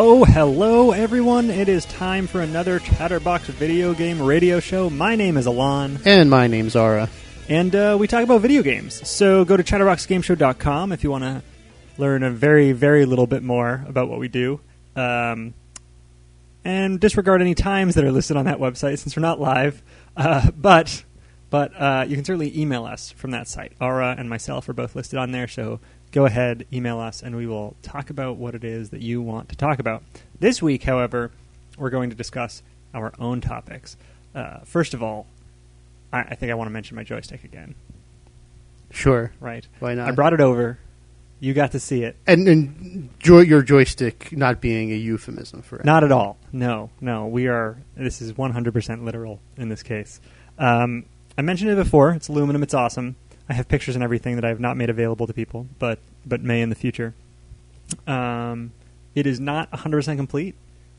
Oh, hello, everyone. It is time for another Chatterbox video game radio show. My name is Alon, And my name's Ara. and uh, we talk about video games. So go to chatterboxgameshow.com if you want to learn a very, very little bit more about what we do. Um, and disregard any times that are listed on that website since we're not live. Uh, but but uh, you can certainly email us from that site. Ara and myself are both listed on there, so go ahead, email us, and we will talk about what it is that you want to talk about. This week, however, we're going to discuss our own topics. Uh, first of all, I, I think I want to mention my joystick again. Sure. Right? Why not? I brought it over. You got to see it. and and joy, your joystick not being a euphemism for it. Not at all. No, no. We are. This is 100% literal in this case. Um, I mentioned it before. It's aluminum. It's awesome. I have pictures and everything that I have not made available to people, but but may in the future. Um, it is not 100% complete,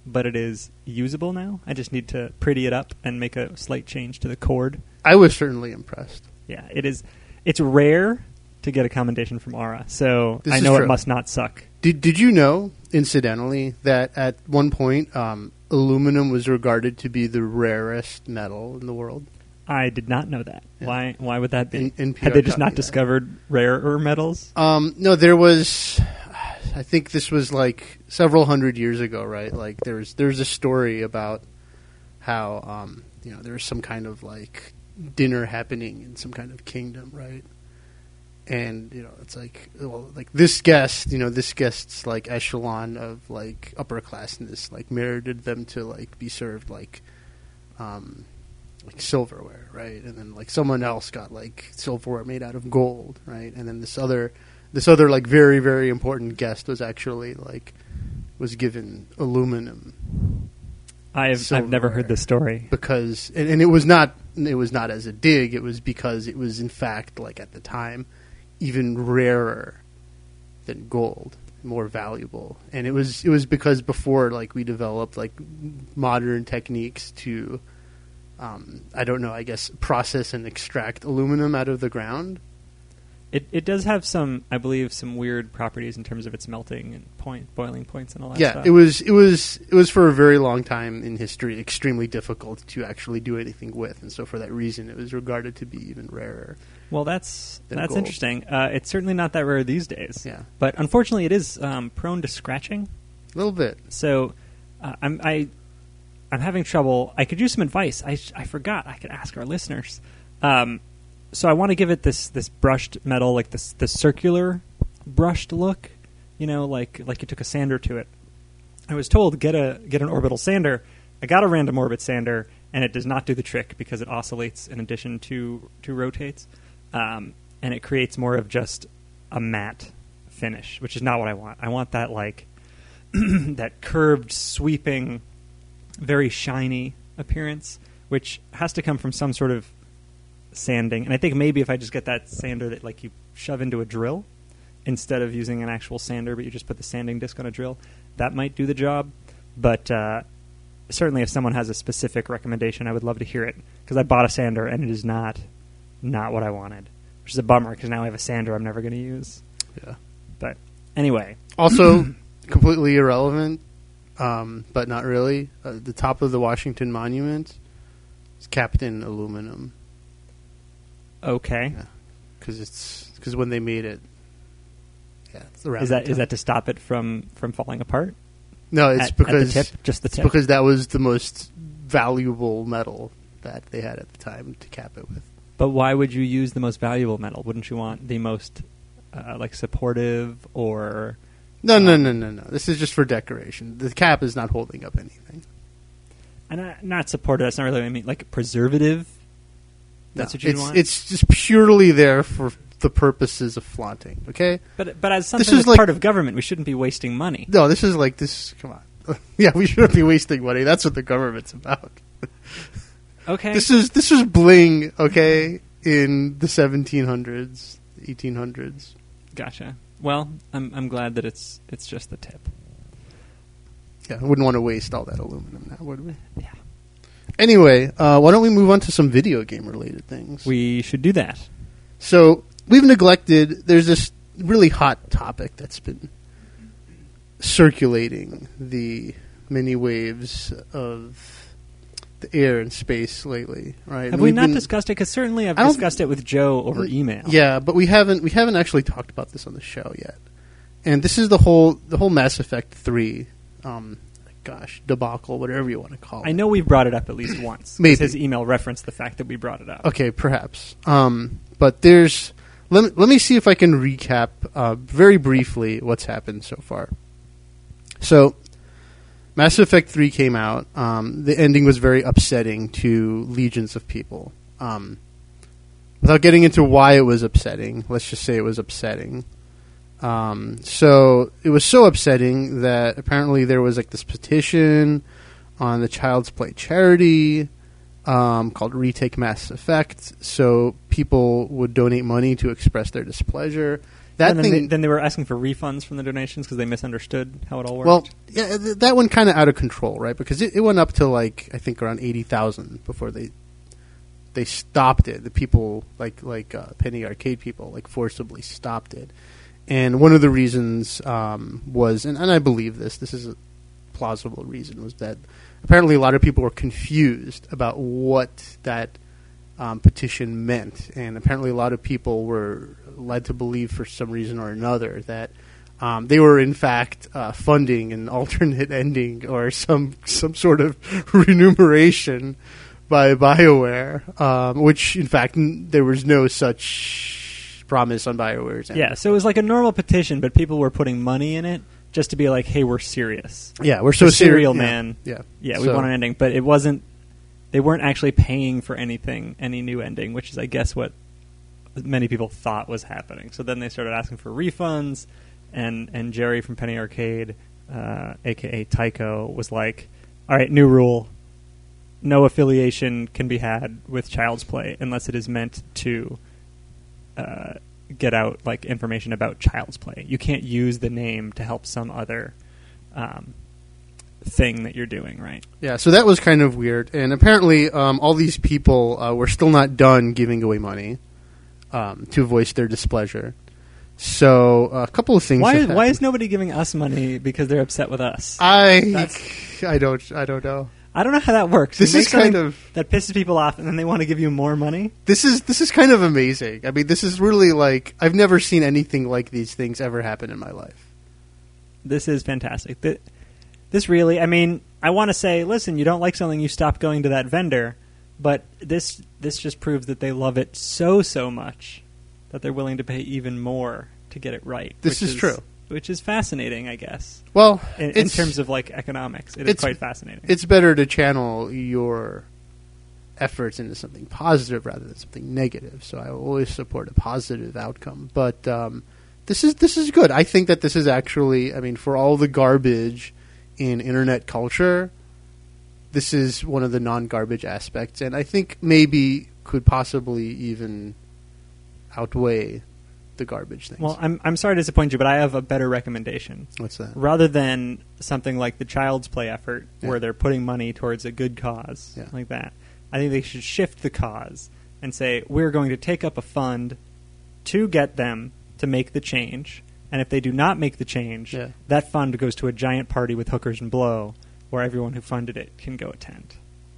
but it is usable now. I just need to pretty it up and make a slight change to the cord. I was certainly impressed. Yeah, it is. It's rare to get a commendation from Ara, so This I know it must not suck. Did Did you know, incidentally, that at one point um, aluminum was regarded to be the rarest metal in the world? I did not know that. Yeah. Why? Why would that be? In- NPR Had they just not that. discovered rarer metals? Um, no, there was. I think this was like several hundred years ago, right? Like there's there's a story about how um, you know there was some kind of like dinner happening in some kind of kingdom, right? And you know it's like well, like this guest, you know, this guest's like echelon of like upper classness, like merited them to like be served like um, like silverware, right? And then like someone else got like silverware made out of gold, right? And then this other this other like very very important guest was actually like was given aluminum I've I've never heard this story. because and, and it was not it was not as a dig it was because it was in fact like at the time even rarer than gold more valuable and it was it was because before like we developed like modern techniques to um, I don't know I guess process and extract aluminum out of the ground It it does have some, I believe, some weird properties in terms of its melting and point boiling points and all that. yeah stuff. it was it was it was for a very long time in history extremely difficult to actually do anything with and so for that reason it was regarded to be even rarer Well, that's that's gold. interesting. Uh, it's certainly not that rare these days. yeah But unfortunately, it is um, prone to scratching. a little bit So uh, I'm I I'm having trouble. I could use some advice. I I forgot. I could ask our listeners. Um, so I want to give it this this brushed metal, like this the circular brushed look. You know, like like you took a sander to it. I was told get a get an orbital sander. I got a random orbit sander, and it does not do the trick because it oscillates in addition to to rotates, um, and it creates more of just a matte finish, which is not what I want. I want that like that curved, sweeping, very shiny appearance, which has to come from some sort of sanding. And I think maybe if I just get that sander that like you shove into a drill instead of using an actual sander, but you just put the sanding disc on a drill, that might do the job. But uh, certainly, if someone has a specific recommendation, I would love to hear it because I bought a sander and it is not not what I wanted, which is a bummer because now I have a sander I'm never going to use. yeah But anyway, Also, completely irrelevant, um, but not really. Uh, the top of the Washington Monument is Captain aluminum okay. because it's because when they made it, yeah, it's around Is that is that to stop it from from falling apart? no? It's at, at because the tip, just the tip. because that was the most valuable metal that they had at the time to cap it with. but why would you use the most valuable metal? Wouldn't you want the most uh, like supportive or No, no, no, no, no. This is just for decoration. The cap is not holding up anything. and uh, not supported. That's not really what I mean. Like preservative. That's No, what you want. It's just purely there for the purposes of flaunting. Okay. but but as something is that's like- part of government, we shouldn't be wasting money. No, this is like this. Come on. yeah, we shouldn't be wasting money. That's what the government's about. Okay. This is this is bling. Okay, in the 1700s, 1800s. gotcha. Well, I'm I'm glad that it's it's just the tip. Yeah, I wouldn't want to waste all that aluminum now, would we? Yeah. Anyway, uh, why don't we move on to some video game related things? We should do that. So we've neglected. There's this really hot topic that's been circulating the many waves of the air and space lately, right? Have we not been- discussed it? Because certainly I've discussed it with Joe over email. Yeah, but we haven't we haven't actually talked about this on the show yet. And this is the whole the whole Mass Effect three, um, gosh, debacle, whatever you want to call it. I know we've brought it up at least once. Maybe. his email referenced the fact that we brought it up. Okay, perhaps. Um, but there's let me, let me see if I can recap uh, very briefly what's happened so far. So, Mass Effect Three came out. Um, the ending was very upsetting to legions of people. Um, without getting into why it was upsetting, let's just say it was upsetting. Um, so it was so upsetting that apparently there was like this petition on the Child's Play charity um, called Retake Mass Effect. So people would donate money to express their displeasure. That and then, thing, they, then they were asking for refunds from the donations because they misunderstood how it all worked. well, yeah, th- that one kind of out of control, right? Because it, it went up to like I think around eighty thousand before they they stopped it. The people like like uh, Penny Arcade people like forcibly stopped it. And one of the reasons um, was, and, and I believe this, this is a plausible reason, was that apparently a lot of people were confused about what that um, petition meant, and apparently a lot of people were led to believe for some reason or another that um, they were in fact uh, funding an alternate ending or some some sort of remuneration by Bioware, um, which in fact n- there was no such promise on Bioware's end. yeah, so it was like a normal petition, but people were putting money in it just to be like, "Hey, we're serious." yeah, we're so The seri- serial yeah, man. Yeah, Yeah, we So- want an ending, but it wasn't. They weren't actually paying for anything, any new ending, which is, I guess, what many people thought was happening. So then they started asking for refunds, and and Jerry from Penny Arcade, uh, aka Tycho, was like, "All right, new rule: no affiliation can be had with Child's Play unless it is meant to uh, get out like information about Child's Play. You can't use the name to help some other." Um, thing that you're doing right Yeah, so that was kind of weird. And apparently, um, all these people uh, were still not done giving away money um, to voice their displeasure. So uh, a couple of things. Why why is nobody giving us money because they're upset with us? I? That's- I don't. I don't know. I don't know how that works. This is kind of. that pisses people off, and then they want to give you more money. This is this is kind of amazing. I mean, this is really like I've never seen anything like these things ever happen in my life. This is fantastic. Th- This really, I mean, I want to say, listen, you don't like something, you stop going to that vendor. But this this just proves that they love it so so much that they're willing to pay even more to get it right. This which is true. which is fascinating, I guess. Well, In, in terms of like economics, it is quite fascinating. it's better to channel your efforts into something positive rather than something negative. So I always support a positive outcome. But um, this is this is good. I think that this is actually. I mean, for all the garbage in internet culture, this is one of the non-garbage aspects, and I think maybe could possibly even outweigh the garbage things. well, I'm I'm sorry to disappoint you, but I have a better recommendation. What's that? rather than something like the child's play effort Yeah. where they're putting money towards a good cause Yeah. like that i think they should shift the cause and say we're going to take up a fund to get them to make the change and if they do not make the change Yeah. that fund goes to a giant party with hookers and blow where everyone who funded it can go attend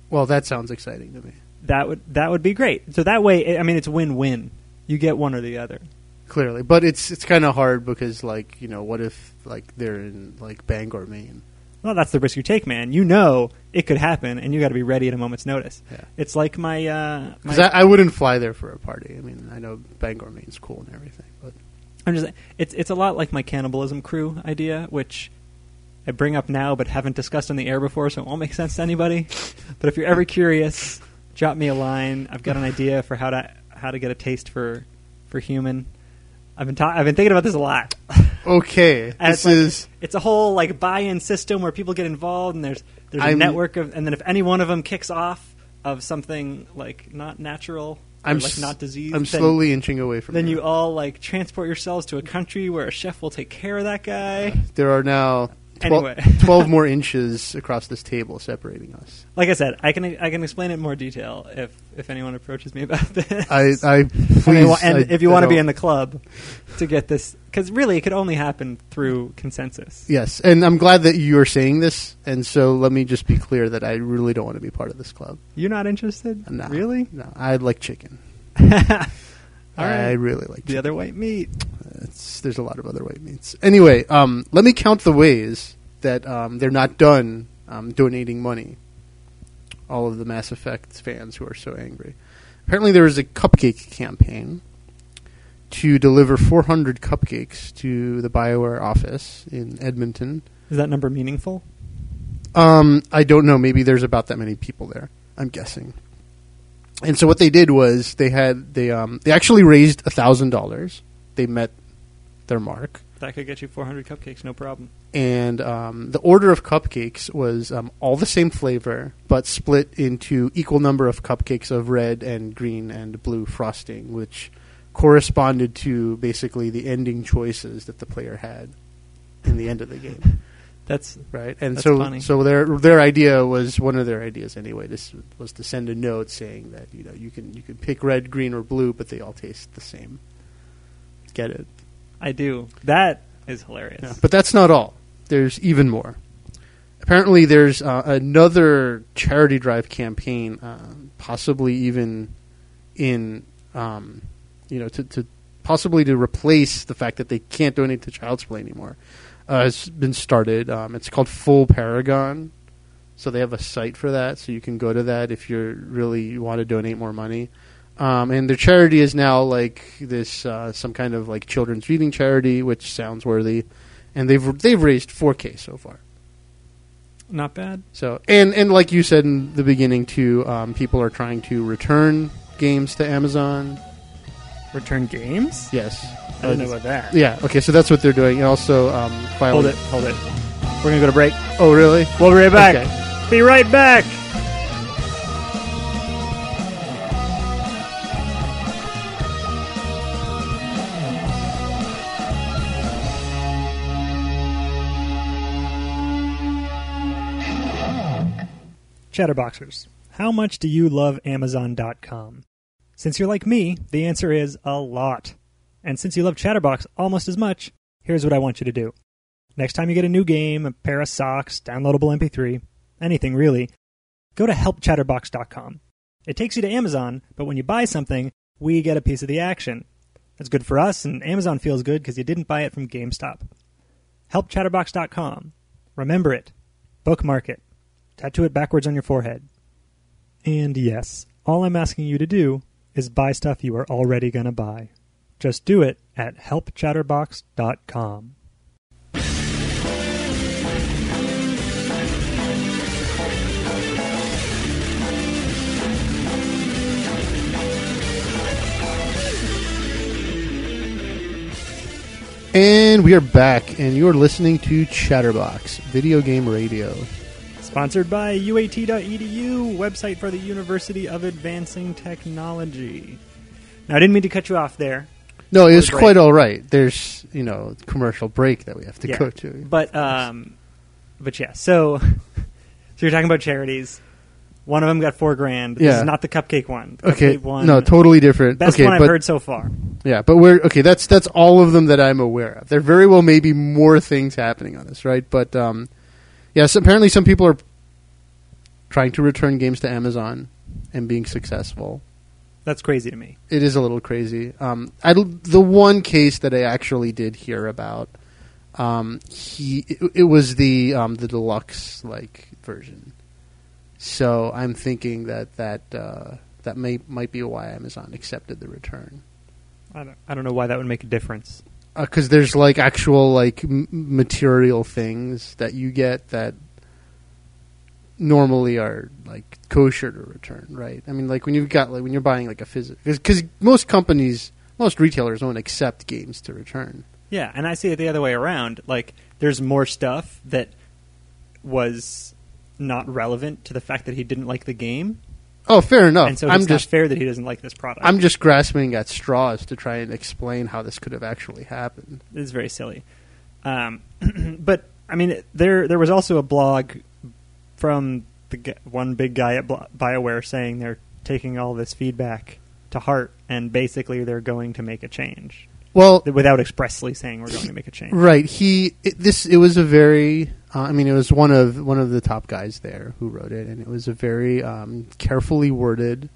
Well, that sounds exciting to me. that would that would be great so that way i mean it's win-win you get one or the other Clearly, but it's it's kind of hard because like you know what if like they're in like Bangor, Maine. Well, that's the risk you take, man. You know it could happen, and you got to be ready at a moment's notice. Yeah. It's like my, uh, Because I, I wouldn't fly there for a party. I mean, I know Bangor, Maine's cool and everything, I'm just it's it's a lot like my cannibalism crew idea, which I bring up now but haven't discussed on the air before, so it won't make sense to anybody. But if you're ever curious, drop me a line. I've got an idea for how to how to get a taste for for human. I've been ta- I've been thinking about this a lot. okay, And this it's like- is it's a whole like buy-in system where people get involved, and there's there's a I'm- network of, and then if any one of them kicks off of something like not natural, I'm like not disease, I'm then, slowly inching away from. It. Then here. you all like transport yourselves to a country where a chef will take care of that guy. There are now Anyway. 12 more inches across this table separating us. Like I said, I can I can explain it in more detail if if anyone approaches me about this. I, I please, and, wa- and I- if you want to be in the club to get this, because really it could only happen through consensus. Yes, and I'm glad that you are saying this. And so let me just be clear that I really don't want to be part of this club. You're not interested, No, really? No, I like chicken. All I right. really like the other white meat. It's, there's a lot of other white meats. Anyway, um, let me count the ways that um, they're not done um, donating money. All of the Mass Effect fans who are so angry. Apparently, there is a cupcake campaign to deliver 400 cupcakes to the BioWare office in Edmonton. Is that number meaningful? Um, I don't know. Maybe there's about that many people there. I'm guessing. And so what they did was they had they um they actually raised a thousand dollars. They met their mark, That could get you 400 cupcakes, no problem. and um, the order of cupcakes was um, all the same flavor, but split into equal number of cupcakes of red and green and blue frosting, which corresponded to basically the ending choices that the player had in the end of the game. That's right? And That's so, funny. so their their idea was one of their ideas anyway. This was to send a note saying that you know you can you can pick red, green, or blue, but they all taste the same. Get it? I do. That is hilarious. Yeah. But that's not all. There's even more. Apparently, there's uh, another charity drive campaign, uh, possibly even in, um, you know, to, to possibly to replace the fact that they can't donate to Child's Play anymore. Uh, has been started. Um, it's called Full Paragon. So they have a site for that, so you can go to that if you're really you want to donate more money. Um, and their charity is now like this, uh, some kind of like children's reading charity, which sounds worthy. And they've they've raised 4K so far. Not bad. So and and like you said in the beginning too, um, people are trying to return games to Amazon. Return games? Yes, I didn't know about that. Yeah. Okay. So that's what they're doing. And also, um, filing. Hold it, hold it. We're going to go to break. Oh, really? We'll be right back. Okay. Be right back. Chatterboxers, how much do you love Amazon.com? Since you're like me, the answer is a lot. And since you love Chatterbox almost as much, here's what I want you to do. Next time you get a new game, a pair of socks, downloadable MP3, anything really, go to helpchatterbox.com. It takes you to Amazon, but when you buy something, we get a piece of the action. That's good for us, and Amazon feels good because you didn't buy it from GameStop. Helpchatterbox.com. Remember it. Bookmark it. Tattoo it backwards on your forehead. And yes, all I'm asking you to do is buy stuff you are already going to buy. Just do it at helpchatterbox.com. And we are back, and you are listening to Chatterbox Video Game Radio. Sponsored by UAT.edu, website for the University of Advancing Technology. Now, I didn't mean to cut you off there, No, it's break. quite all right. There's you know commercial break that we have to Yeah. go to. but um, but yeah. So, so you're talking about charities. One of them got four grand. This Yeah. is not the cupcake one. The Okay, cupcake one, no, totally different. best okay, one I've but heard so far. yeah, but we're okay. That's that's all of them that I'm aware of. There very well may be more things happening on this, right? But um, yes, apparently some people are trying to return games to Amazon and being successful. That's crazy to me. it is a little crazy. Um, I, the one case that I actually did hear about, um, he it, it was the um, the deluxe like version. So I'm thinking that that uh, that may might be why Amazon accepted the return I don't, I don't know why that would make a difference. Uh, because there's like actual like m- material things that you get that normally are like kosher to return, right? I mean, like when you've got like when you're buying like a physical, because most companies, most retailers don't accept games to return. Yeah, and I see it the other way around. Like, there's more stuff that was not relevant to the fact that he didn't like the game, Oh, fair enough. and so I'm it's just not fair that he doesn't like this product. I'm just grasping at straws to try and explain how this could have actually happened. It's very silly. Um, but I mean, there there was also a blog from the g- one big guy at Bioware saying they're taking all this feedback to heart and basically they're going to make a change Well, without expressly saying we're going to make a change. right. He it, this it was a very. Uh, I mean, it was one of one of the top guys there who wrote it, and it was a very um, carefully worded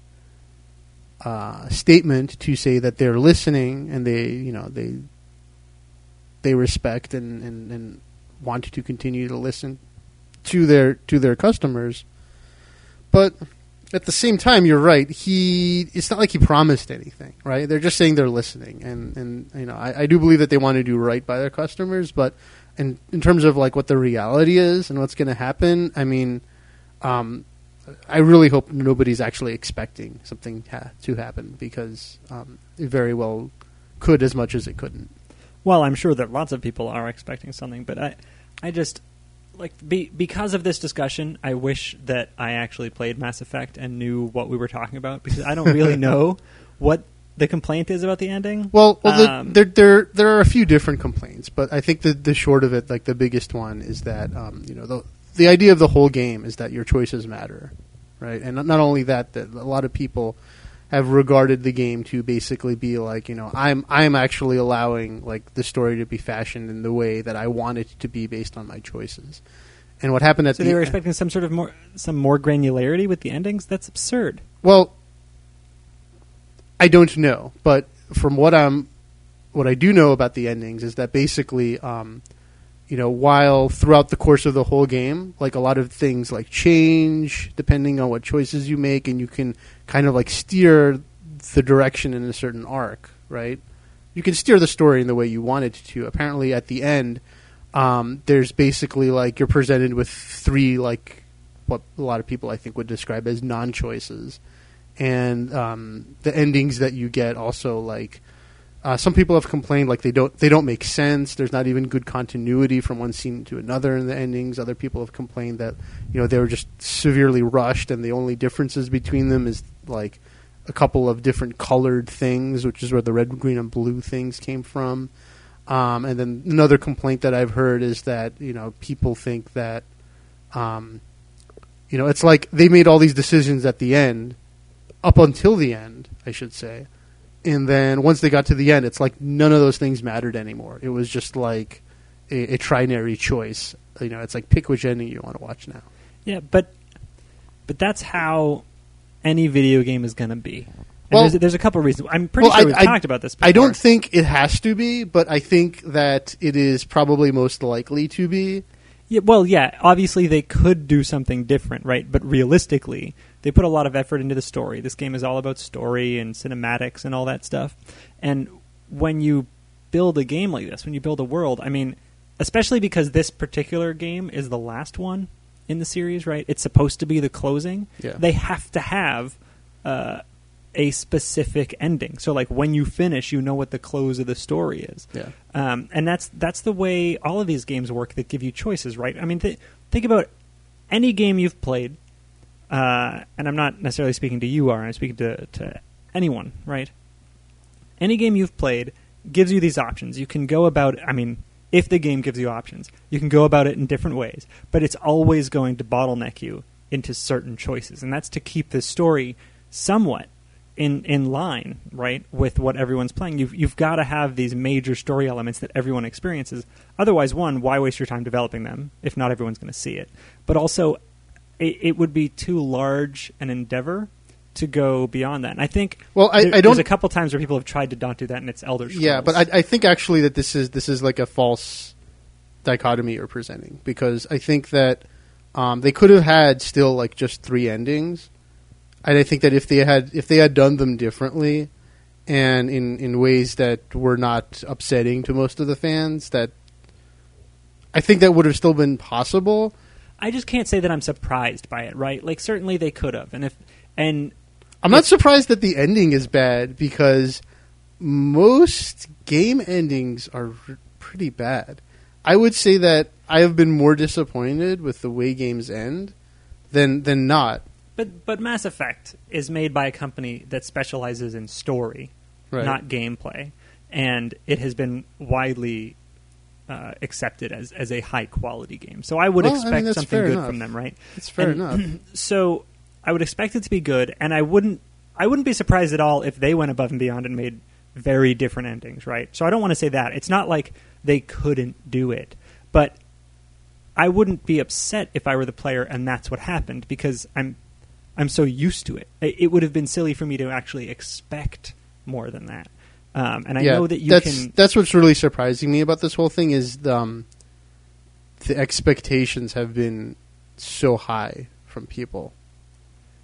uh, statement to say that they're listening and they, you know, they they respect and, and, and want to continue to listen to their to their customers. But at the same time, you're right. He it's not like he promised anything, right? They're just saying they're listening, and and you know I, I do believe that they want to do right by their customers, but in in terms of like what the reality is and what's going to happen, I mean, um, I really hope nobody's actually expecting something ha- to happen because um, it very well could as much as it couldn't. Well, I'm sure that lots of people are expecting something, but I, I just like be, because of this discussion, I wish that I actually played Mass Effect and knew what we were talking about because I don't really know what the complaint is about the ending. Well, well, the, Um, there there there are a few different complaints, but I think the the short of it, like the biggest one, is that um, you know the the idea of the whole game is that your choices matter, right? And not, only that, that a lot of people have regarded the game to basically be like, you know, I'm I'm actually allowing like the story to be fashioned in the way that I want it to be based on my choices. And what happened at So the they were expecting some sort of more some more granularity with the endings. That's absurd. Well, I don't know, but from what I'm, what I do know about the endings is that basically, um, you know, while throughout the course of the whole game, like a lot of things like change depending on what choices you make, and you can kind of like steer the direction in a certain arc, right? You can steer the story in the way you want it to. Apparently, at the end, um, there's basically like you're presented with three like what a lot of people I think would describe as non-choices, and um, the endings that you get also like uh, some people have complained like they don't they don't make sense. There's not even good continuity from one scene to another in the endings. Other people have complained that you know they were just severely rushed, and the only differences between them is like a couple of different colored things, which is where the red, green, and blue things came from. Um, and then another complaint that I've heard is that you know people think that um, you know it's like they made all these decisions at the end, up until the end, I should say, and then once they got to the end, it's like none of those things mattered anymore. It was just like a, a trinary choice. You know, it's like pick which ending you want to watch now. Yeah, but but that's how any video game is going to be. And Well- there's, there's a couple of reasons. I'm pretty Well, sure we've I- talked about this. Before. I don't think it has to be, but I think that it is probably most likely to be. Yeah, well, yeah. Obviously, they could do something different, right? But realistically, they put a lot of effort into the story. This game is all about story and cinematics and all that stuff. And when you build a game like this, when you build a world, I mean, especially because this particular game is the last one in the series, right? It's supposed to be the closing. Yeah. They have to have uh, a specific ending. So, like, when you finish, you know what the close of the story is. Yeah. Um, and that's that's the way all of these games work that give you choices, right? I mean, th- think about any game you've played, uh, and I'm not necessarily speaking to you, are I'm speaking to to anyone, right? Any game you've played gives you these options. You can go about. I mean, if the game gives you options, you can go about it in different ways, but it's always going to bottleneck you into certain choices, and that's to keep the story somewhat in in line, right, with what everyone's playing. You've you've got to have these major story elements that everyone experiences. Otherwise, one, why waste your time developing them if not everyone's going to see it? But also, it, it would be too large an endeavor to go beyond that. And I think Well, I- there- I don't- There's a couple times where people have tried to not do that, and it's Elder Scrolls. Yeah, but I, I think actually that this is this is like a false dichotomy you're presenting because I think that um, they could have had still like just three endings, and I think that if they had if they had done them differently and in in ways that were not upsetting to most of the fans, that I think that would have still been possible. I just can't say that I'm surprised by it. Right? Like certainly they could have, and if and I'm not surprised that the ending is bad because most game endings are r- pretty bad. I would say that I have been more disappointed with the way games end than than not. But but Mass Effect is made by a company that specializes in story, Right. not gameplay, and it has been widely uh, accepted as as a high quality game. So I would Well, I expect mean, something good enough. from them, right? It's fair And- enough. So I would expect it to be good, and I wouldn't I wouldn't be surprised at all if they went above and beyond and made very different endings, right? So I don't want to say that. It's not like they couldn't do it, but I wouldn't be upset if I were the player and that's what happened because I'm I'm so used to. It it would have been silly for me to actually expect more than that. Um, and I yeah, know that you that's can. that's what's really surprising me about this whole thing is the, um, the expectations have been so high from people.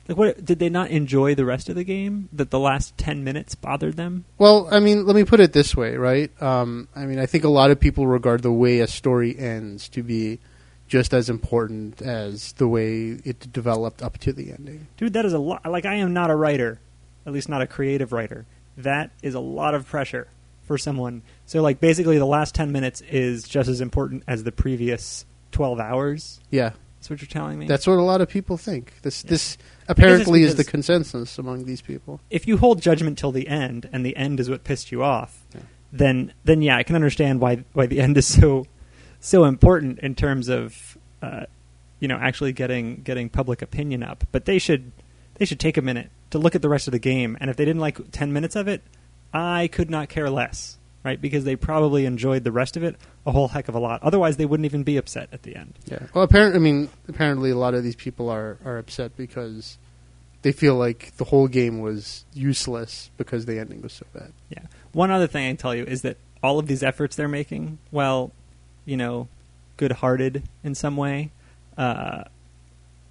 Like, what did they not enjoy the rest of the game? That the last ten minutes bothered them? Well, I mean, let me put it this way, right? Um, I mean, I think a lot of people regard the way a story ends to be just as important as the way it developed up to the ending. Dude, that is a lot. Like, I am not a writer, at least not a creative writer. That is a lot of pressure for someone. So, like, basically, the last 10 minutes is just as important as the previous 12 hours. Yeah, That's what you're telling me? that's what a lot of people think. This Yeah. this apparently is the consensus among these people. if you hold judgment till the end, and the end is what pissed you off, Yeah. then then yeah, I can understand why why the end is so so important in terms of uh, you know actually getting getting public opinion up. But they should they should take a minute to look at the rest of the game, and if they didn't like ten minutes of it, I could not care less, right? Because they probably enjoyed the rest of it a whole heck of a lot. Otherwise, they wouldn't even be upset at the end. Yeah. Well, apparently, I mean, apparently, a lot of these people are are upset because they feel like the whole game was useless because the ending was so bad. Yeah. One other thing I can tell you is that all of these efforts they're making, well, you know, good-hearted in some way, uh,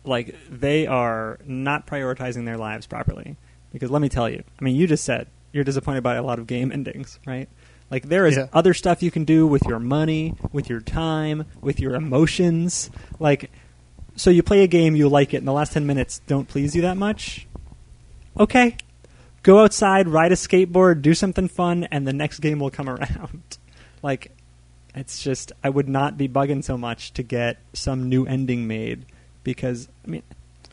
like they are not prioritizing their lives properly. Because let me tell you, I mean, you just said you're disappointed by a lot of game endings, right? Like there is Yeah. other stuff you can do with your money, with your time, with your emotions. Like, so you play a game, you like it, and the last ten minutes don't please you that much. Okay, go outside, ride a skateboard, do something fun, and the next game will come around. like, it's just I would not be bugging so much to get some new ending made because I mean,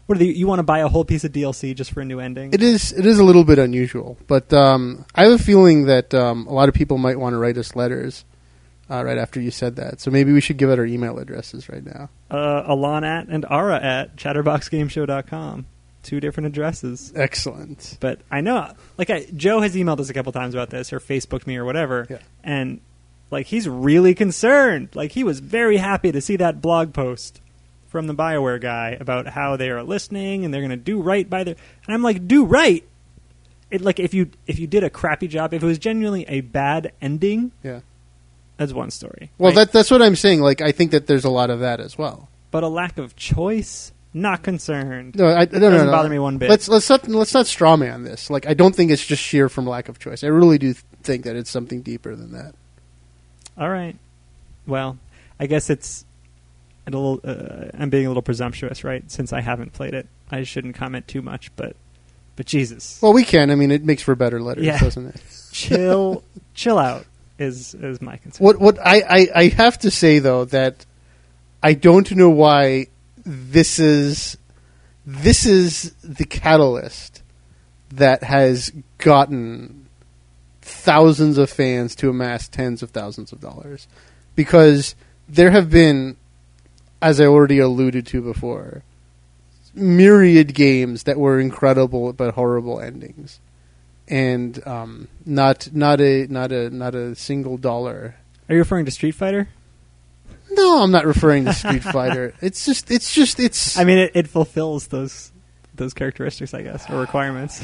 what are the, you want to buy a whole piece of DLC just for a new ending? It is it is a little bit unusual, but um, I have a feeling that um, a lot of people might want to write us letters uh, right after you said that. So maybe we should give out our email addresses right now. uh, Alon at and Ara at chatterboxgameshow.com. Two different addresses. Excellent. But I know, like, I, Joe has emailed us a couple times about this or Facebooked me or whatever. Yeah. And, like, he's really concerned. Like, he was very happy to see that blog post from the BioWare guy about how they are listening and they're going to do right by their. And I'm like, do right? It, like, if you if you did a crappy job, if it was genuinely a bad ending, Yeah. that's one story. Well, right? that that's what I'm saying. Like, I think that there's a lot of that as well. But a lack of choice, not concerned. No, I, no, no, Doesn't no. bother me one bit. Let's let's not let's not straw man this. Like, I don't think it's just sheer from lack of choice. I really do think that it's something deeper than that. All right. Well, I guess it's a little. Uh, I'm being a little presumptuous, right? Since I haven't played it, I shouldn't comment too much. But, but Jesus, Well, we can. I mean, it makes for better letters, Yeah. doesn't it? chill, chill out is is my concern. What what I, I, I have to say though that I don't know why this is this is the catalyst that has gotten thousands of fans to amass tens of thousands of dollars because there have been as I already alluded to before myriad games that were incredible but horrible endings and um, not not a not a not a single dollar Are you referring to Street Fighter? no, I'm not referring to Street Fighter. It's just, it's just, it's. I mean, it, it fulfills those those characteristics, I guess, or requirements.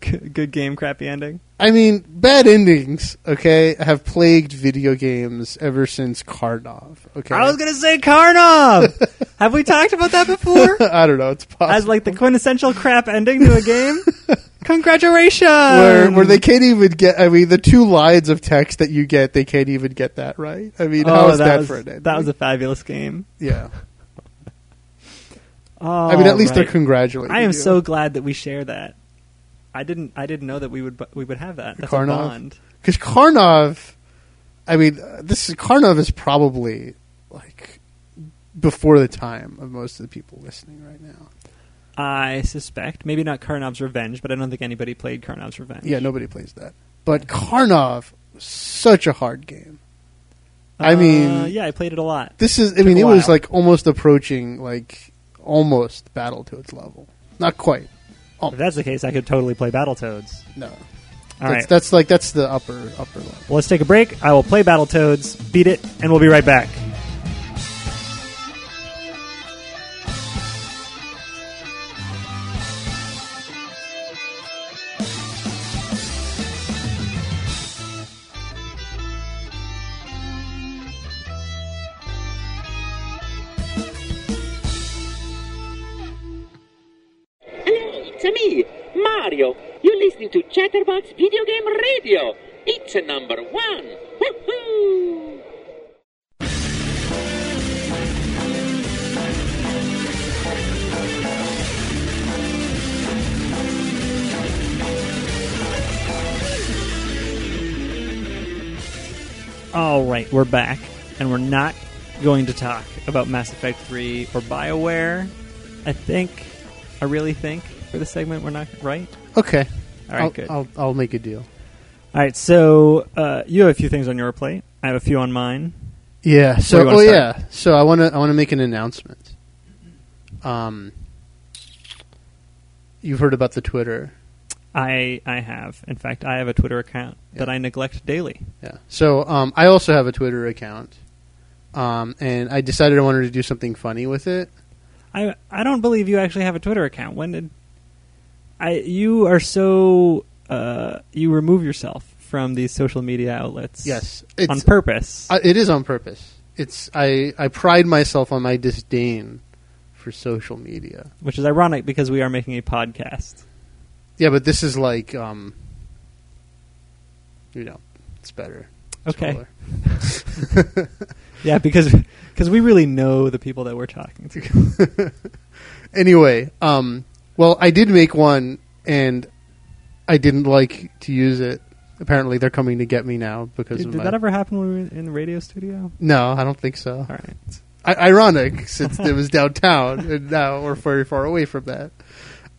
Good game, crappy ending. I mean, bad endings. Okay, have plagued video games ever since Karnov. Okay, I was gonna say Karnov. Have we talked about that before? I don't know. It's possible. As like the quintessential crap ending to a game? Congratulations! where, where they can't even get. I mean, the two lines of text that you get, they can't even get that right. I mean, oh, how is that, was, for an ending? That was a fabulous game. yeah. Oh, I mean, at least they're congratulating. I am you. so glad that we share that. I didn't. I didn't know that we would. We would have that. That's a bond. because Karnov. I mean, uh, this is, Karnov is probably like before the time of most of the people listening right now. I suspect maybe not Karnov's Revenge, but I don't think anybody played Karnov's Revenge. Yeah, nobody plays that. But Karnov, such a hard game. I mean, Uh, yeah, I played it a lot. this is. I Took mean, it was like almost approaching like almost Battletoads level. Not quite. Oh. If that's the case, I could totally play Battletoads. No. All that's, right. that's like that's the upper upper level. Well, let's take a break. I will play Battletoads, beat it, and we'll be right back. Chatterbox Video Game Radio. It's a number one. Woohoo! All right, we're back, and we're not going to talk about Mass Effect 3 or BioWare. I think, I really think, for the segment, we're not right. Okay. All right, I'll, good. I'll I'll make a deal. All right, so uh, you have a few things on your plate. I have a few on mine. Yeah. So, oh wanna yeah. So I want to I want to make an announcement. Um, you've heard about the Twitter, I I have, in fact, I have a Twitter account that I neglect daily. yeah. So um, I also have a Twitter account, um, and I decided I wanted to do something funny with it. I I don't believe you actually have a Twitter account. When did I? You are so uh, you remove yourself from these social media outlets. Yes, on purpose. uh, it is on purpose. It's I I pride myself on my disdain for social media. which is ironic because we are making a podcast. Yeah, but this is like um, you know, it's better. It's Okay. Yeah, because because we really know the people that we're talking to. anyway, um, well, I did make one, and I didn't like to use it. Apparently, they're coming to get me now because Did, of did my. that ever happen when we were in the radio studio? no, I don't think so. All right. I- ironic, since it was downtown, and now we're very far away from that.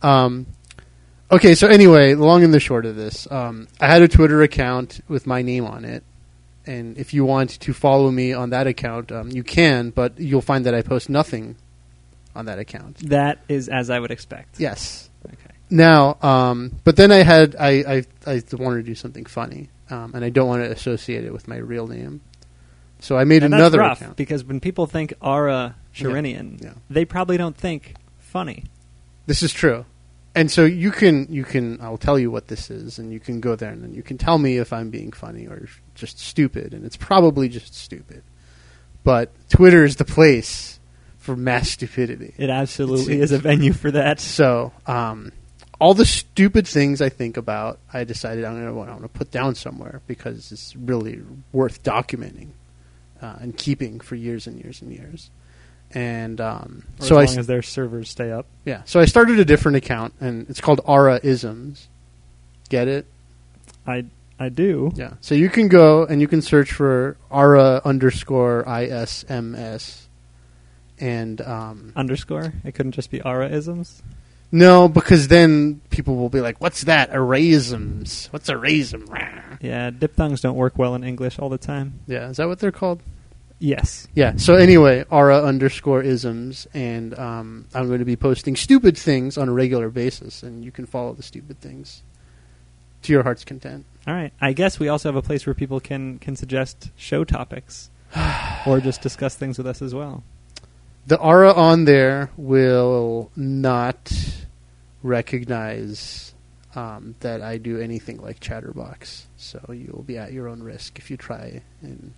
Um, okay, so anyway, long and the short of this, um, I had a Twitter account with my name on it, and if you want to follow me on that account, um, you can, but you'll find that I post nothing on that account. That is as I would expect. Yes. Okay. Now, um, but then I had I, I I wanted to do something funny, um, and I don't want to associate it with my real name, so I made And that's another rough account. because when people think Ara Sharinian, Yeah. they probably don't think funny. This is true, and so you can you can I'll tell you what this is, and you can go there and then you can tell me if I'm being funny or just stupid, and it's probably just stupid. But Twitter is the place for mass stupidity. It absolutely seems- is a venue for that. So, um, all the stupid things I think about, I decided I'm going to want to put down somewhere because it's really worth documenting uh, and keeping for years and years and years. And um, so as s- long as their servers stay up. yeah, so I started a different account, and it's called Ara Isms. Get it? I I do. Yeah. So you can go and you can search for Ara underscore ISMS. And um, Underscore. It couldn't just be Ara isms. no, because then people will be like, "What's that? Erasms? What's erasm?" Yeah, diphthongs don't work well in English all the time. Yeah, is that what they're called? Yes. Yeah. So anyway, Ara underscore isms, and um, I'm going to be posting stupid things on a regular basis, and you can follow the stupid things to your heart's content. All right. I guess we also have a place where people can can suggest show topics or just discuss things with us as well. The aura on there will not recognize um, that I do anything like Chatterbox, so you'll be at your own risk if you try and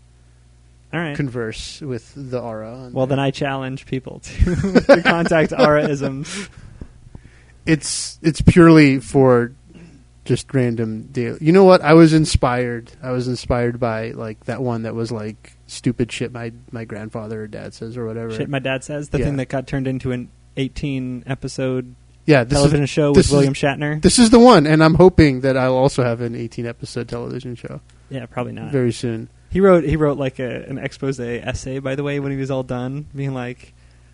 All right. converse with the aura. on well, there. then I challenge people to, to contact Ara isms. it's it's purely for just random deal. You know what? I was inspired. I was inspired by like that one that was like stupid shit my my grandfather or dad says or whatever. Shit, my dad says the Yeah. thing that got turned into an 18 episode yeah, this television is show with is- William Shatner. this is the one, and I'm hoping that I'll also have an 18 episode television show yeah, probably not. very soon. He wrote he wrote like a, an expose essay by the way when he was all done, being like,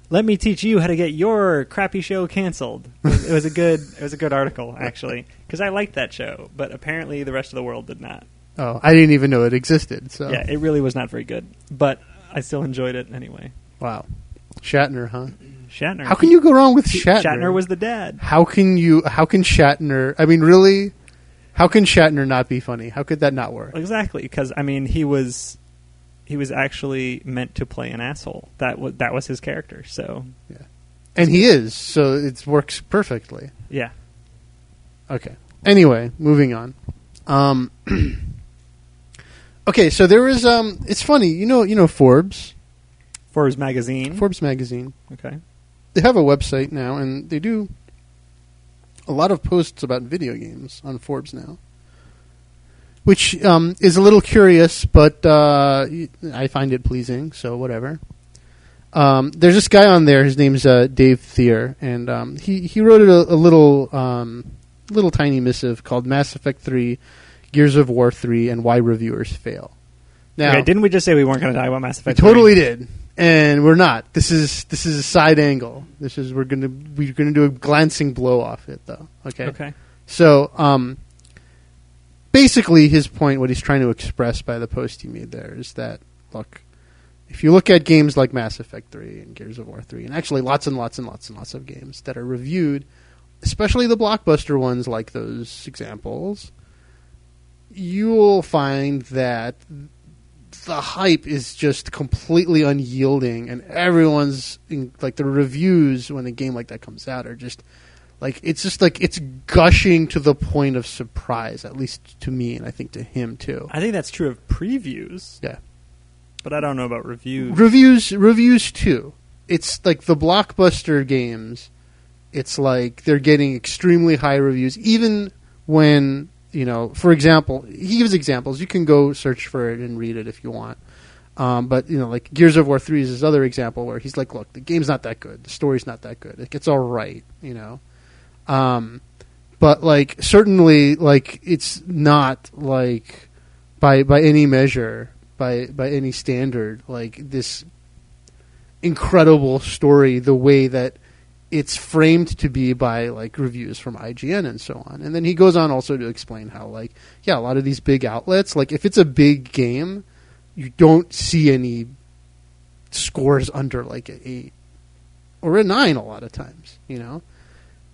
"Let me teach you how to get your crappy show canceled." It was, it was a good it was a good article actually because I liked that show, but apparently the rest of the world did not. Oh, I didn't even know it existed. So Yeah, it really was not very good, but I still enjoyed it anyway. wow, Shatner, huh? Shatner. How can you go wrong with Shatner? Shatner was the dad. How can you? How can Shatner? I mean, really? How can Shatner not be funny? How could that not work? Exactly, because I mean, he was he was actually meant to play an asshole. That was that was his character. So yeah, And he is, so it works perfectly. yeah, Okay. Anyway, moving on. Um, okay, so there was. Um, it's funny, you know. You know Forbes, Forbes magazine. Forbes magazine. okay, They have a website now, and they do a lot of posts about video games on Forbes now, which um, is a little curious, but uh, I find it pleasing. So whatever. Um, there's this guy on there. His name's uh, Dave Thier, and um, he he wrote a, a little um, little tiny missive called Mass Effect Three, Gears of War Three, and Why Reviewers Fail. Now, okay. Didn't we just say we weren't going to talk about Mass we Effect? totally 3? did, and we're not. This is this is a side angle. This is we're gonna we're gonna do a glancing blow off it though. Okay. Okay. So, um, basically, his point, what he's trying to express by the post he made there, is that look, if you look at games like Mass Effect Three and Gears of War Three, and actually lots and lots and lots and lots of games that are reviewed, especially the blockbuster ones like those examples, you'll find that the hype is just completely unyielding, and everyone's in, like the reviews when a game like that comes out are just like it's just like it's gushing to the point of surprise, at least to me, and I think to him too. I think that's true of previews. Yeah. but I don't know about reviews. Reviews, reviews too. It's like the blockbuster games. It's like they're getting extremely high reviews, even when you know. For example, he gives examples. You can go search for it and read it if you want. Um, but you know, like Gears of War Three is his other example where he's like, "Look, the game's not that good. The story's not that good. It gets all right, you know." Um, but like certainly, like it's not like by by any measure, by by any standard, like this incredible story. The way that it's framed to be by like reviews from IGN and so on. And then he goes on also to explain how like yeah, a lot of these big outlets, like if it's a big game, you don't see any scores under like an 8 or a 9 a lot of times, you know.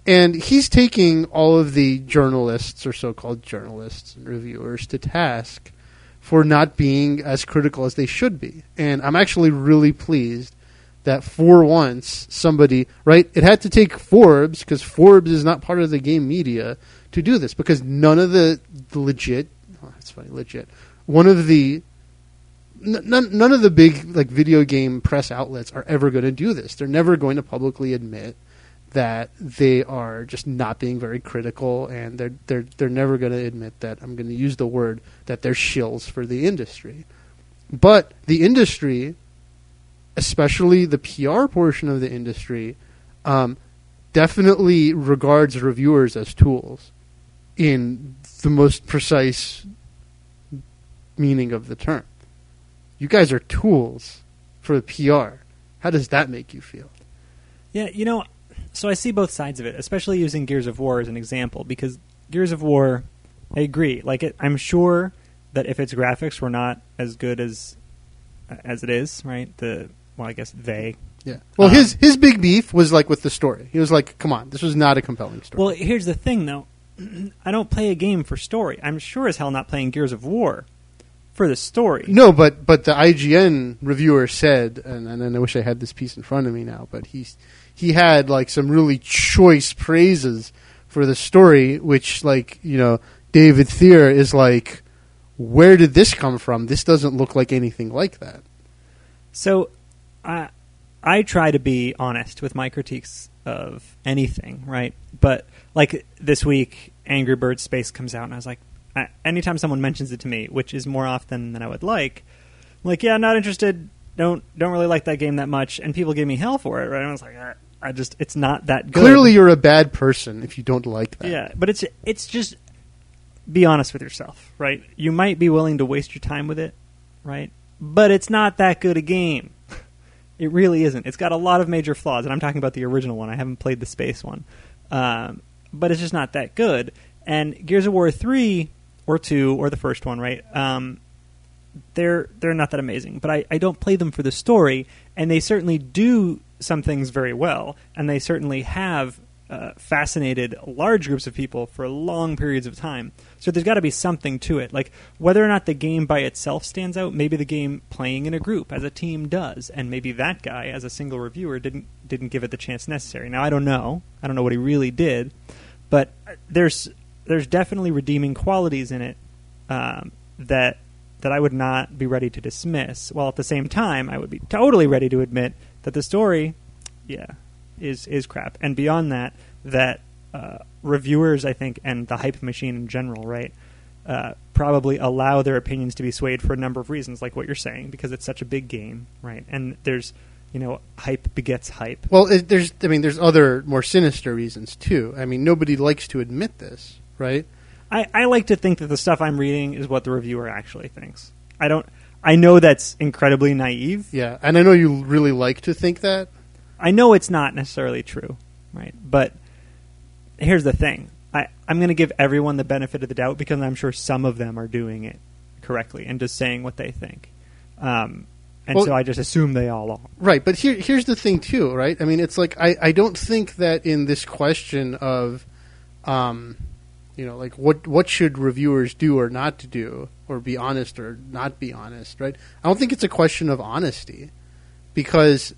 And he's taking all of the journalists or so-called journalists and reviewers to task for not being as critical as they should be. And I'm actually really pleased that for once somebody right? It had to take forbes because forbes is not part of the game media to do this because none of the, the legit oh, that's funny legit. One of the none, none of the big like video game press outlets are ever going to do this. They're never going to publicly admit that they are just not being very critical and they're they're they're never going to admit that I'm going to use the word that they're shills for the industry. But the industry especially the PR portion of the industry, um, definitely regards reviewers as tools in the most precise meaning of the term. You guys are tools for the PR. How does that make you feel? Yeah, you know, so I see both sides of it, especially using Gears of War as an example, because Gears of War, I agree. Like, it, I'm sure that if its graphics were not as good as as it is, right? The well, I guess they. Yeah. Well, Um, his his big beef was like with the story. He was like, "Come on, this was not a compelling story." Well, here's the thing, though. I don't play a game for story. I'm sure as hell not playing Gears of War for the story. No, but but the IGN reviewer said, and, and then I wish I had this piece in front of me now, but he's he had like some really choice praises for the story, which like you know David Thier is like, where did this come from? This doesn't look like anything like that. So, I I try to be honest with my critiques of anything, right? But like this week, Angry Birds Space comes out, and I was like, I, anytime someone mentions it to me, which is more often than I would like, I'm like, yeah, not interested. Don't don't really like that game that much, and people give me hell for it, right? And I was like, I, I just it's not that good. Clearly, you're a bad person if you don't like that. Yeah, but it's it's just be honest with yourself, right? You might be willing to waste your time with it, right? But it's not that good a game. It really isn't. It's got a lot of major flaws, and I'm talking about the original one. I haven't played the space one, um, but it's just not that good. And Gears of War three, or two or the first one, right? Um, they're they're not that amazing, but I, I don't play them for the story, and they certainly do some things very well, and they certainly have uh, fascinated large groups of people for long periods of time. So there's got to be something to it. Like whether or not the game by itself stands out, maybe the game playing in a group as a team does, and maybe that guy as a single reviewer didn't didn't give it the chance necessary. Now I don't know. I don't know what he really did, but there's there's definitely redeeming qualities in it um, that that I would not be ready to dismiss. While at the same time, I would be totally ready to admit that the story, yeah, is is crap. And beyond that, that uh, reviewers, I think, and the hype machine in general, right, uh, probably allow their opinions to be swayed for a number of reasons, like what you're saying, because it's such a big game, right? And there's, you know, hype begets hype. Well, it, there's, I mean, there's other more sinister reasons too. I mean, nobody likes to admit this, right? I, I like to think that the stuff I'm reading is what the reviewer actually thinks. I don't. I know that's incredibly naive. Yeah, and I know you really like to think that. I know it's not necessarily true, right? But here's the thing: I, I'm going to give everyone the benefit of the doubt because I'm sure some of them are doing it correctly and just saying what they think. Um, and Well- so I just assume they all are. Right, but here, here's the thing too, right? I mean, it's like I, I don't think that in this question of, um, you know, like what what should reviewers do or not to do, or be honest or not be honest, right? I don't think it's a question of honesty, because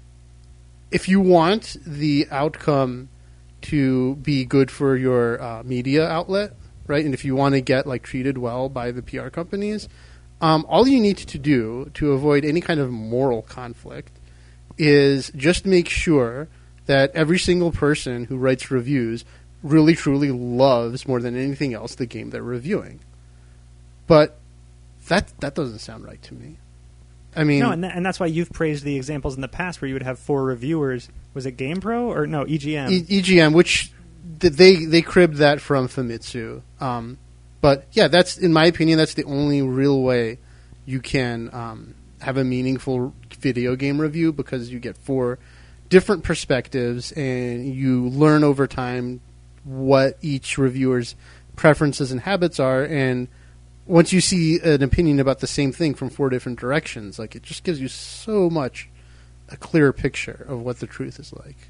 if you want the outcome to be good for your uh, media outlet, right, and if you want to get like treated well by the PR companies, um, all you need to do to avoid any kind of moral conflict is just make sure that every single person who writes reviews really truly loves more than anything else the game they're reviewing. But that that doesn't sound right to me. I mean, No, and, tha- and that's why you've praised the examples in the past where you would have four reviewers. Was it GamePro or no EGM? E- EGM, which th- they they cribbed that from Famitsu. Um, but yeah, that's in my opinion, that's the only real way you can um, have a meaningful video game review because you get four different perspectives and you learn over time what each reviewer's preferences and habits are and once you see an opinion about the same thing from four different directions like it just gives you so much a clearer picture of what the truth is like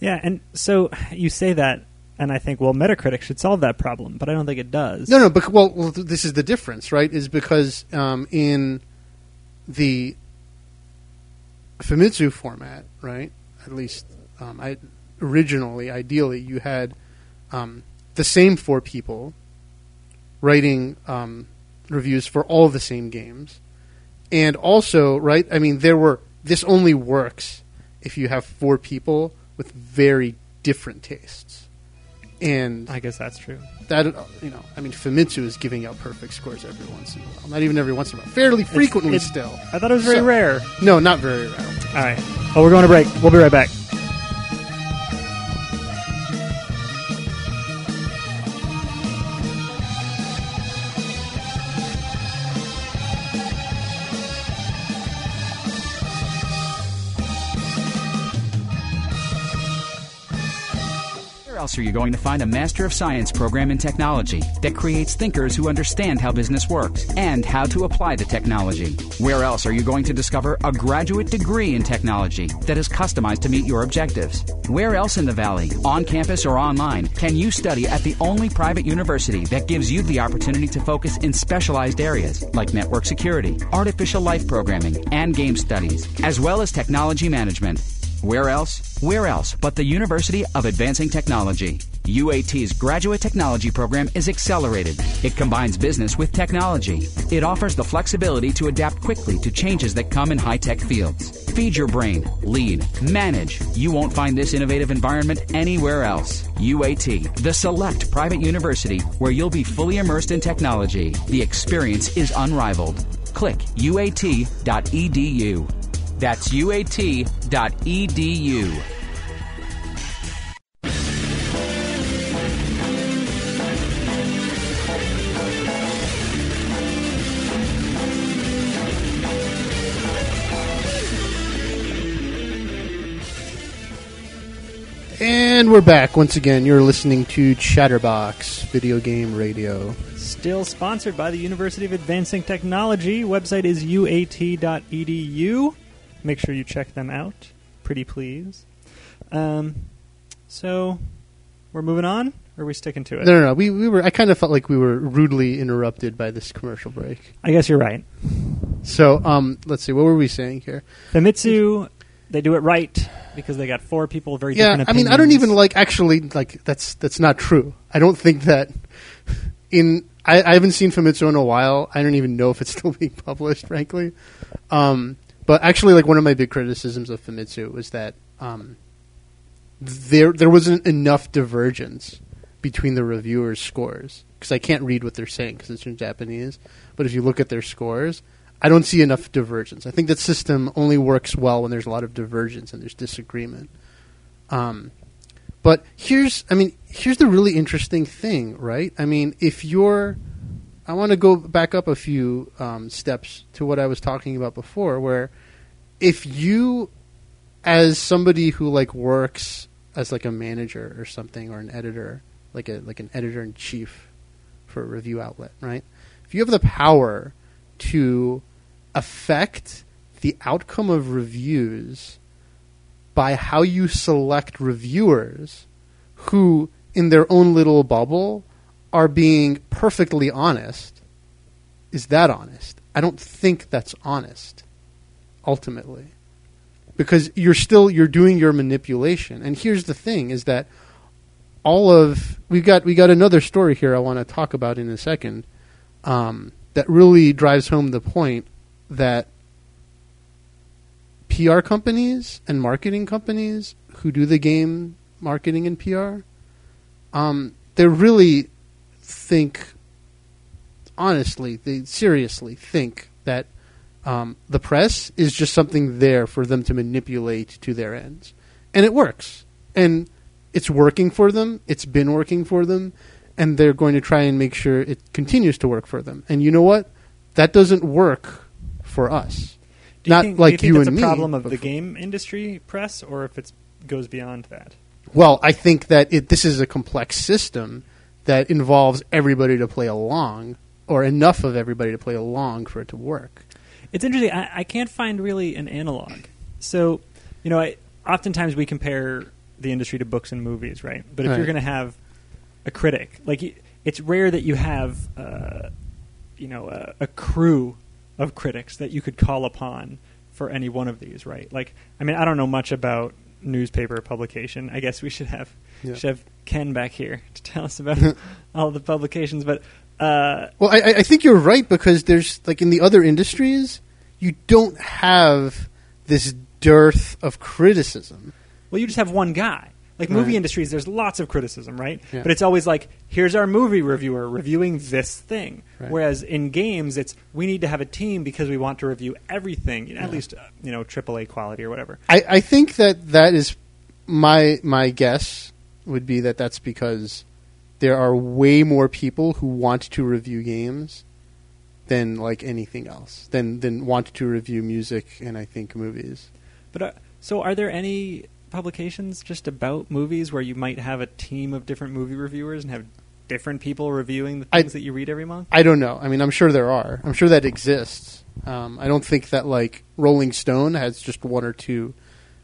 yeah, and so you say that, and I think well, Metacritic should solve that problem, but I don't think it does. No, no, but well, well, this is the difference, right? Is because um, in the Famitsu format, right? At least, um, I originally, ideally, you had um, the same four people writing um, reviews for all the same games, and also, right? I mean, there were this only works if you have four people with very different tastes, and I guess that's true. that you know, I mean, Famitsu is giving out perfect scores every once in a while. Not even every once in a while, fairly frequently it's- still. I thought it was very So- rare. No, not very rare. All right. Oh, we're going to break. We'll be right back. Else are you going to find a Master of Science program in technology that creates thinkers who understand how business works and how to apply the technology? Where else are you going to discover a graduate degree in technology that is customized to meet your objectives? Where else in the Valley, on campus or online, can you study at the only private university that gives you the opportunity to focus in specialized areas like network security, artificial life programming, and game studies, as well as technology management? Where else? Where else but the University of Advancing Technology? UAT's graduate technology program is accelerated. It combines business with technology. It offers the flexibility to adapt quickly to changes that come in high tech fields. Feed your brain, lead, manage. You won't find this innovative environment anywhere else. UAT, the select private university where you'll be fully immersed in technology. The experience is unrivaled. Click uat.edu. That's uat.edu. And And we're back once again. You're listening to Chatterbox Video Game Radio. Still sponsored by the University of Advancing Technology. Website is uat.edu. Make sure you check them out. Pretty please. Um, so, we're moving on, or are we sticking to it? No, no, no. We, we were. I kind of felt like we were rudely interrupted by this commercial break. I guess you're right. So, um, let's see. What were we saying here? Famitsu, they do it right because they got four people very Yeah, different I mean, I don't opinions. even like actually like that's that's not true. I don't think that in I, I haven't seen Famitsu in a while. I don't even know if it's still being published, frankly. Um, but actually, like one of my big criticisms of Famitsu was that um, there there wasn't enough divergence between the reviewers' scores because I can't read what they're saying because it's in Japanese. But if you look at their scores, I don't see enough divergence. I think that system only works well when there's a lot of divergence and there's disagreement. Um, but here's, I mean, here's the really interesting thing, right? I mean, if you're, I want to go back up a few um, steps to what I was talking about before, where if you, as somebody who like works as like a manager or something or an editor, like a like an editor in chief for a review outlet, right? If you have the power to affect the outcome of reviews by how you select reviewers who, in their own little bubble, are being perfectly honest. Is that honest? I don't think that's honest, ultimately. Because you're still you're doing your manipulation. And here's the thing is that all of we got we got another story here I want to talk about in a second um, that really drives home the point that PR companies and marketing companies who do the game marketing and PR, um, they really think, honestly, they seriously think that um, the press is just something there for them to manipulate to their ends, and it works, and it's working for them. It's been working for them, and they're going to try and make sure it continues to work for them. And you know what? That doesn't work for us. Do you Not think, like do you, you think and that's a me, problem of the game industry press, or if it goes beyond that? Well, I think that it, this is a complex system that involves everybody to play along, or enough of everybody to play along for it to work. It's interesting. I, I can't find really an analog. So, you know, I, oftentimes we compare the industry to books and movies, right? But if Right. you're going to have a critic, like it's rare that you have, uh, you know, a, a crew of critics that you could call upon for any one of these, right? Like, I mean, I don't know much about newspaper publication. I guess we should have Yeah. should have Ken back here to tell us about all the publications, but. Uh, Well, I, I think you're right because there's like in the other industries, you don't have this dearth of criticism. Well, you just have one guy. Like movie Right. industries, there's lots of criticism, right? Yeah. But it's always like, here's our movie reviewer reviewing this thing. Right. Whereas in games, it's we need to have a team because we want to review everything, at least uh, you know AAA quality or whatever. I, I think that that is my my guess would be that that's because there are way more people who want to review games than like anything else than than want to review music and I think movies. But uh, so, are there any publications just about movies where you might have a team of different movie reviewers and have different people reviewing the I- things that you read every month? I don't know. I mean, I'm sure there are. I'm sure that exists. Um, I don't think that like Rolling Stone has just one or two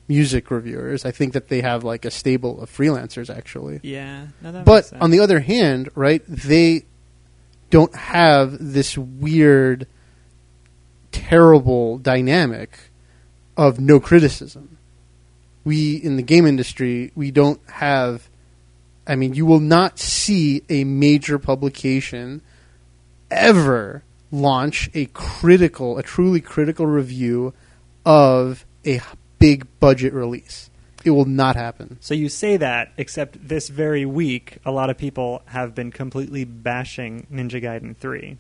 music reviewers. I think that they have like a stable of freelancers actually. Yeah, no, But on the other hand, right, they don't have this weird, terrible dynamic of no criticism. We, in the game industry, we don't have. I mean, you will not see a major publication ever launch a critical, a truly critical review of a big budget release. It will not happen. So you say that, except this very week, a lot of people have been completely bashing Ninja Gaiden 3.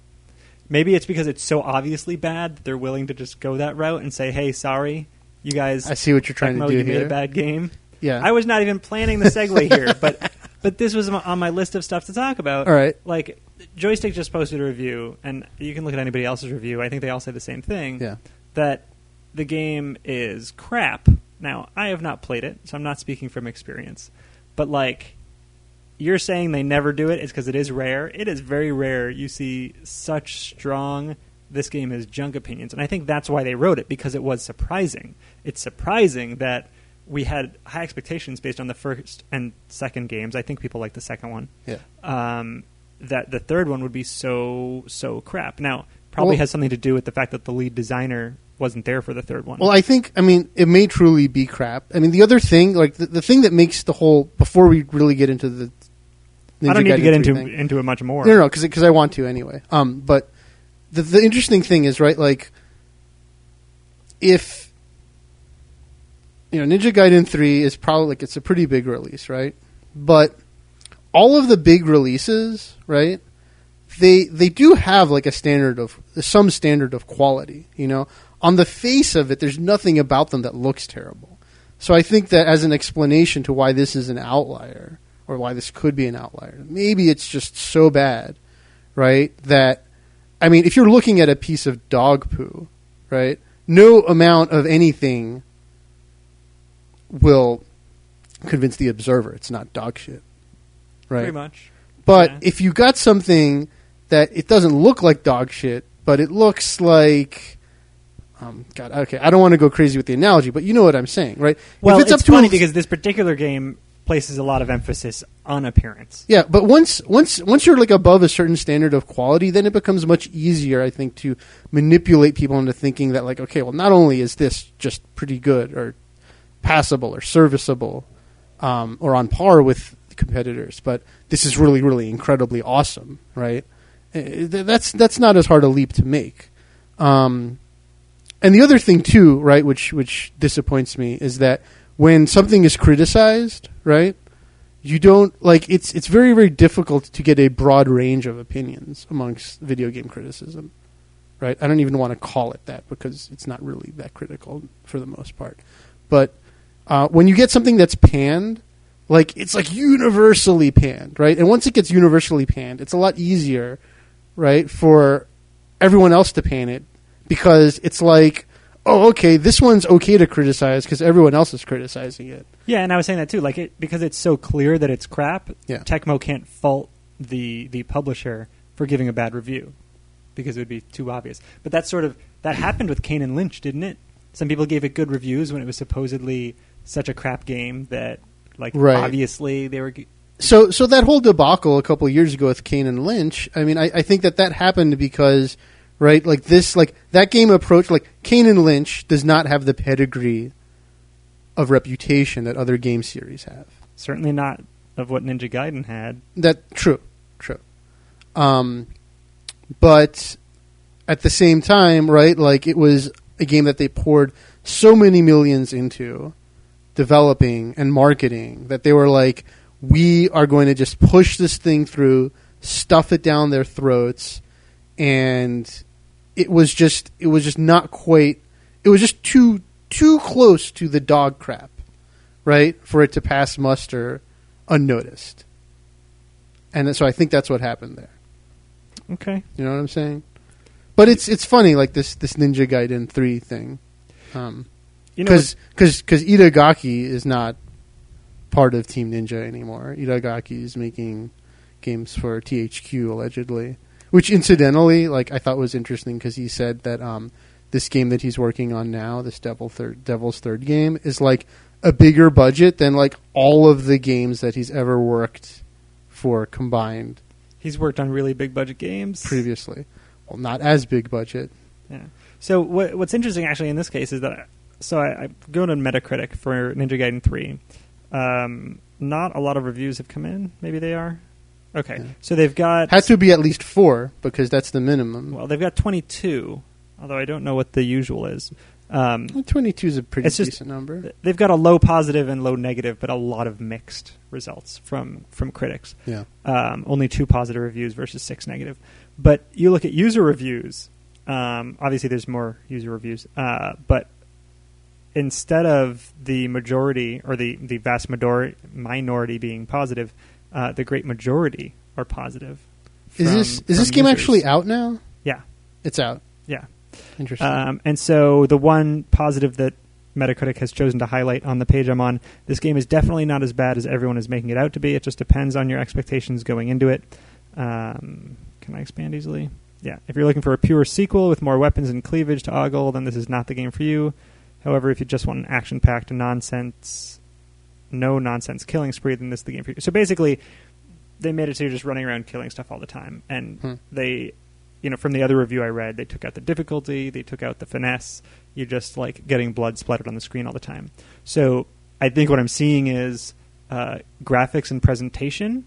Maybe it's because it's so obviously bad that they're willing to just go that route and say, "Hey, sorry, you guys, I see what you're trying Tecmo, to do you here. made a bad game." yeah, I was not even planning the segue here, but but this was on my list of stuff to talk about. All right. Like Joystiq just posted a review, and you can look at anybody else's review. I think they all say the same thing. Yeah. That the game is crap. Now, I have not played it, so I'm not speaking from experience. but like you're saying they never do it is because it is rare. It is very rare. You see such strong this game is junk opinions, and I think that's why they wrote it because it was surprising. It's surprising that we had high expectations based on the first and second games. I think people like the second one. Yeah. Um, that the third one would be so so crap. Now, probably Well- has something to do with the fact that the lead designer wasn't there for the third one. Well, I think I mean it may truly be crap. I mean the other thing, like the, the thing that makes the whole before we really get into the I don't Ninja need to get into thing. into it much more. No, no, because I want to anyway. Um, but the the interesting thing is right, like if you know Ninja Gaiden three is probably like it's a pretty big release, right? But all of the big releases, right? They they do have like a standard of some standard of quality. You know, on the face of it, there's nothing about them that looks terrible. So I think that as an explanation to why this is an outlier or why this could be an outlier, maybe it's just so bad, right? That I mean, if you're looking at a piece of dog poo, right? No amount of anything will convince the observer it's not dog shit, right? Pretty much. But Yeah. if you got something that it doesn't look like dog shit, but it looks like, um, God, okay, I don't want to go crazy with the analogy, but you know what I'm saying, right? Well, if it's, it's, up to funny a- because this particular game places a lot of emphasis on appearance. yeah, but once once once you're like above a certain standard of quality, then it becomes much easier, I think, to manipulate people into thinking that like, okay, well, not only is this just pretty good or passable or serviceable um, or on par with competitors, but this is really, really incredibly awesome, right? Eh, That's that's not as hard a leap to make. Um, and the other thing too, right, which which disappoints me, is that when something is criticized, right, you don't like it's it's very very difficult to get a broad range of opinions amongst video game criticism, right? I don't even want to call it that because it's not really that critical for the most part, but uh, when you get something that's panned, like it's like universally panned, right? And once it gets universally panned, it's a lot easier, right, for everyone else to pan it because it's like, oh, okay, this one's okay to criticize because everyone else is criticizing it. Yeah, and I was saying that too. Like it because it's so clear that it's crap. Yeah. Tecmo can't fault the the publisher for giving a bad review because it would be too obvious. But that sort of that happened with Kane and Lynch, didn't it? Some people gave it good reviews when it was supposedly such a crap game that, like, Right. obviously they were. g- So, so that whole debacle a couple years ago with Kane and Lynch. I mean, I, I think that that happened because, right, like this, like that game approach, like Kane and Lynch does not have the pedigree of reputation that other game series have. Certainly not of what Ninja Gaiden had. That true, true. Um, but at the same time, right, like it was a game that they poured so many millions into developing and marketing that they were like, we are going to just push this thing through, stuff it down their throats, and it was just it was just not quite it was just too too close to the dog crap, right, for it to pass muster unnoticed. And so I think that's what happened there. Okay. You know what I'm saying? But it's it's funny like this this Ninja Gaiden 3 thing. Um You know, because because Itagaki is not part of Team Ninja anymore. Itagaki is making games for THQ allegedly, which incidentally, like I thought was interesting because he said that um, this game that he's working on now, this Devil Third Devil's Third game, is like a bigger budget than like all of the games that he's ever worked for combined he's worked on really big budget games previously. Well, not as big budget. Yeah. So what, what's interesting actually in this case is that so I, I go to Metacritic for Ninja Gaiden three. Um, not a lot of reviews have come in. Maybe they are. Okay, Yeah. so they've got Has to be at least four because that's the minimum. well, they've got twenty two. Although I don't know what the usual is. Um, Twenty two is a pretty It's just- decent number. they've got a low positive and low negative, but a lot of mixed results from from critics. Yeah. um, only two positive reviews versus six negative. But you look at user reviews. Um, obviously, there's more user reviews, uh, but instead of the majority or the the vast majority minority being positive, uh, the great majority are positive. Is this is from this game users. actually out now? Yeah, It's out. yeah. Interesting. Um, and so the one positive that Metacritic has chosen to highlight on the page I'm on. This game is definitely not as bad as everyone is making it out to be. It just depends on your expectations going into it. Um, can I expand easily? Yeah. If you're looking for a pure sequel with more weapons and cleavage to ogle, then this is not the game for you. However, if you just want an action-packed nonsense, no nonsense killing spree, then this is the game for you. So basically, they made it so you're just running around killing stuff all the time, and Hmm. they, you know, from the other review I read, they took out the difficulty, they took out the finesse. You're just like getting blood splattered on the screen all the time. So I think what I'm seeing is uh, graphics and presentation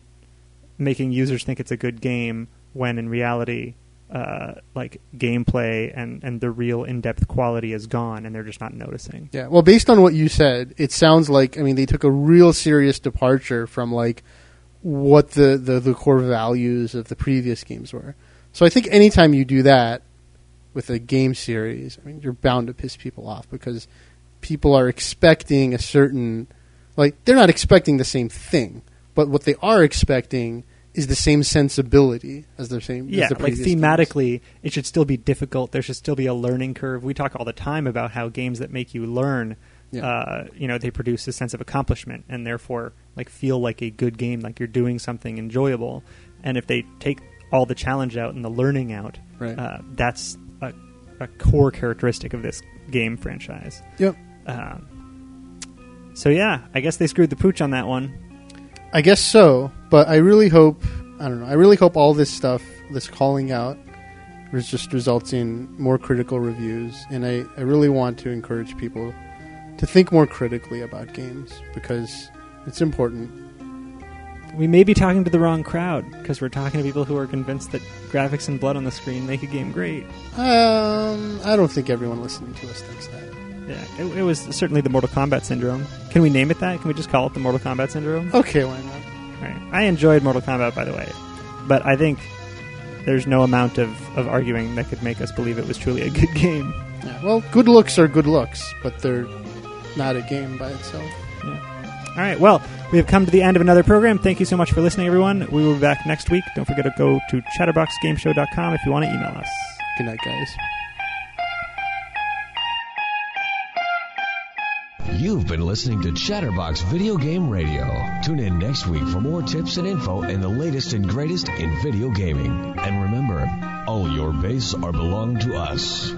making users think it's a good game when in reality uh, like gameplay and, and the real in-depth quality is gone and they're just not noticing Yeah. Well, based on what you said, it sounds like I mean they took a real serious departure from like what the, the, the core values of the previous games were. So I think anytime you do that with a game series, I mean you're bound to piss people off because people are expecting a certain like they're not expecting the same thing, but what they are expecting is the same sensibility as the same. yeah the like previous games. thematically it should still be difficult there should still be a learning curve we talk all the time about how games that make you learn Yeah. uh, you know they produce a sense of accomplishment and therefore like feel like a good game like you're doing something enjoyable and if they take all the challenge out and the learning out Right. uh, that's a, a core characteristic of this game franchise Yep. um, so yeah i guess they screwed the pooch on that one I guess so, but I really hope I don't know. I really hope all this stuff, this calling out, just results in more critical reviews, and I, I really want to encourage people to think more critically about games because it's important. we may be talking to the wrong crowd because we're talking to people who are convinced that graphics and blood on the screen make a game great Um, I don't think everyone listening to us thinks that. Yeah, it, it was certainly the Mortal Kombat syndrome. Can we name it that? Can we just call it the Mortal Kombat syndrome? Okay, why not? Right. I enjoyed Mortal Kombat, by the way, but I think there's no amount of, of arguing that could make us believe it was truly a good game. Yeah, well, good looks are good looks, but they're not a game by itself. Yeah. All right. Well, we have come to the end of another program. Thank you so much for listening, everyone. We will be back next week. Don't forget to go to chatterboxgameshow.com if you want to email us. Good night, guys. You've been listening to Chatterbox Video Game Radio. Tune in next week for more tips and info and the latest and greatest in video gaming. And remember, all your base are belong to us.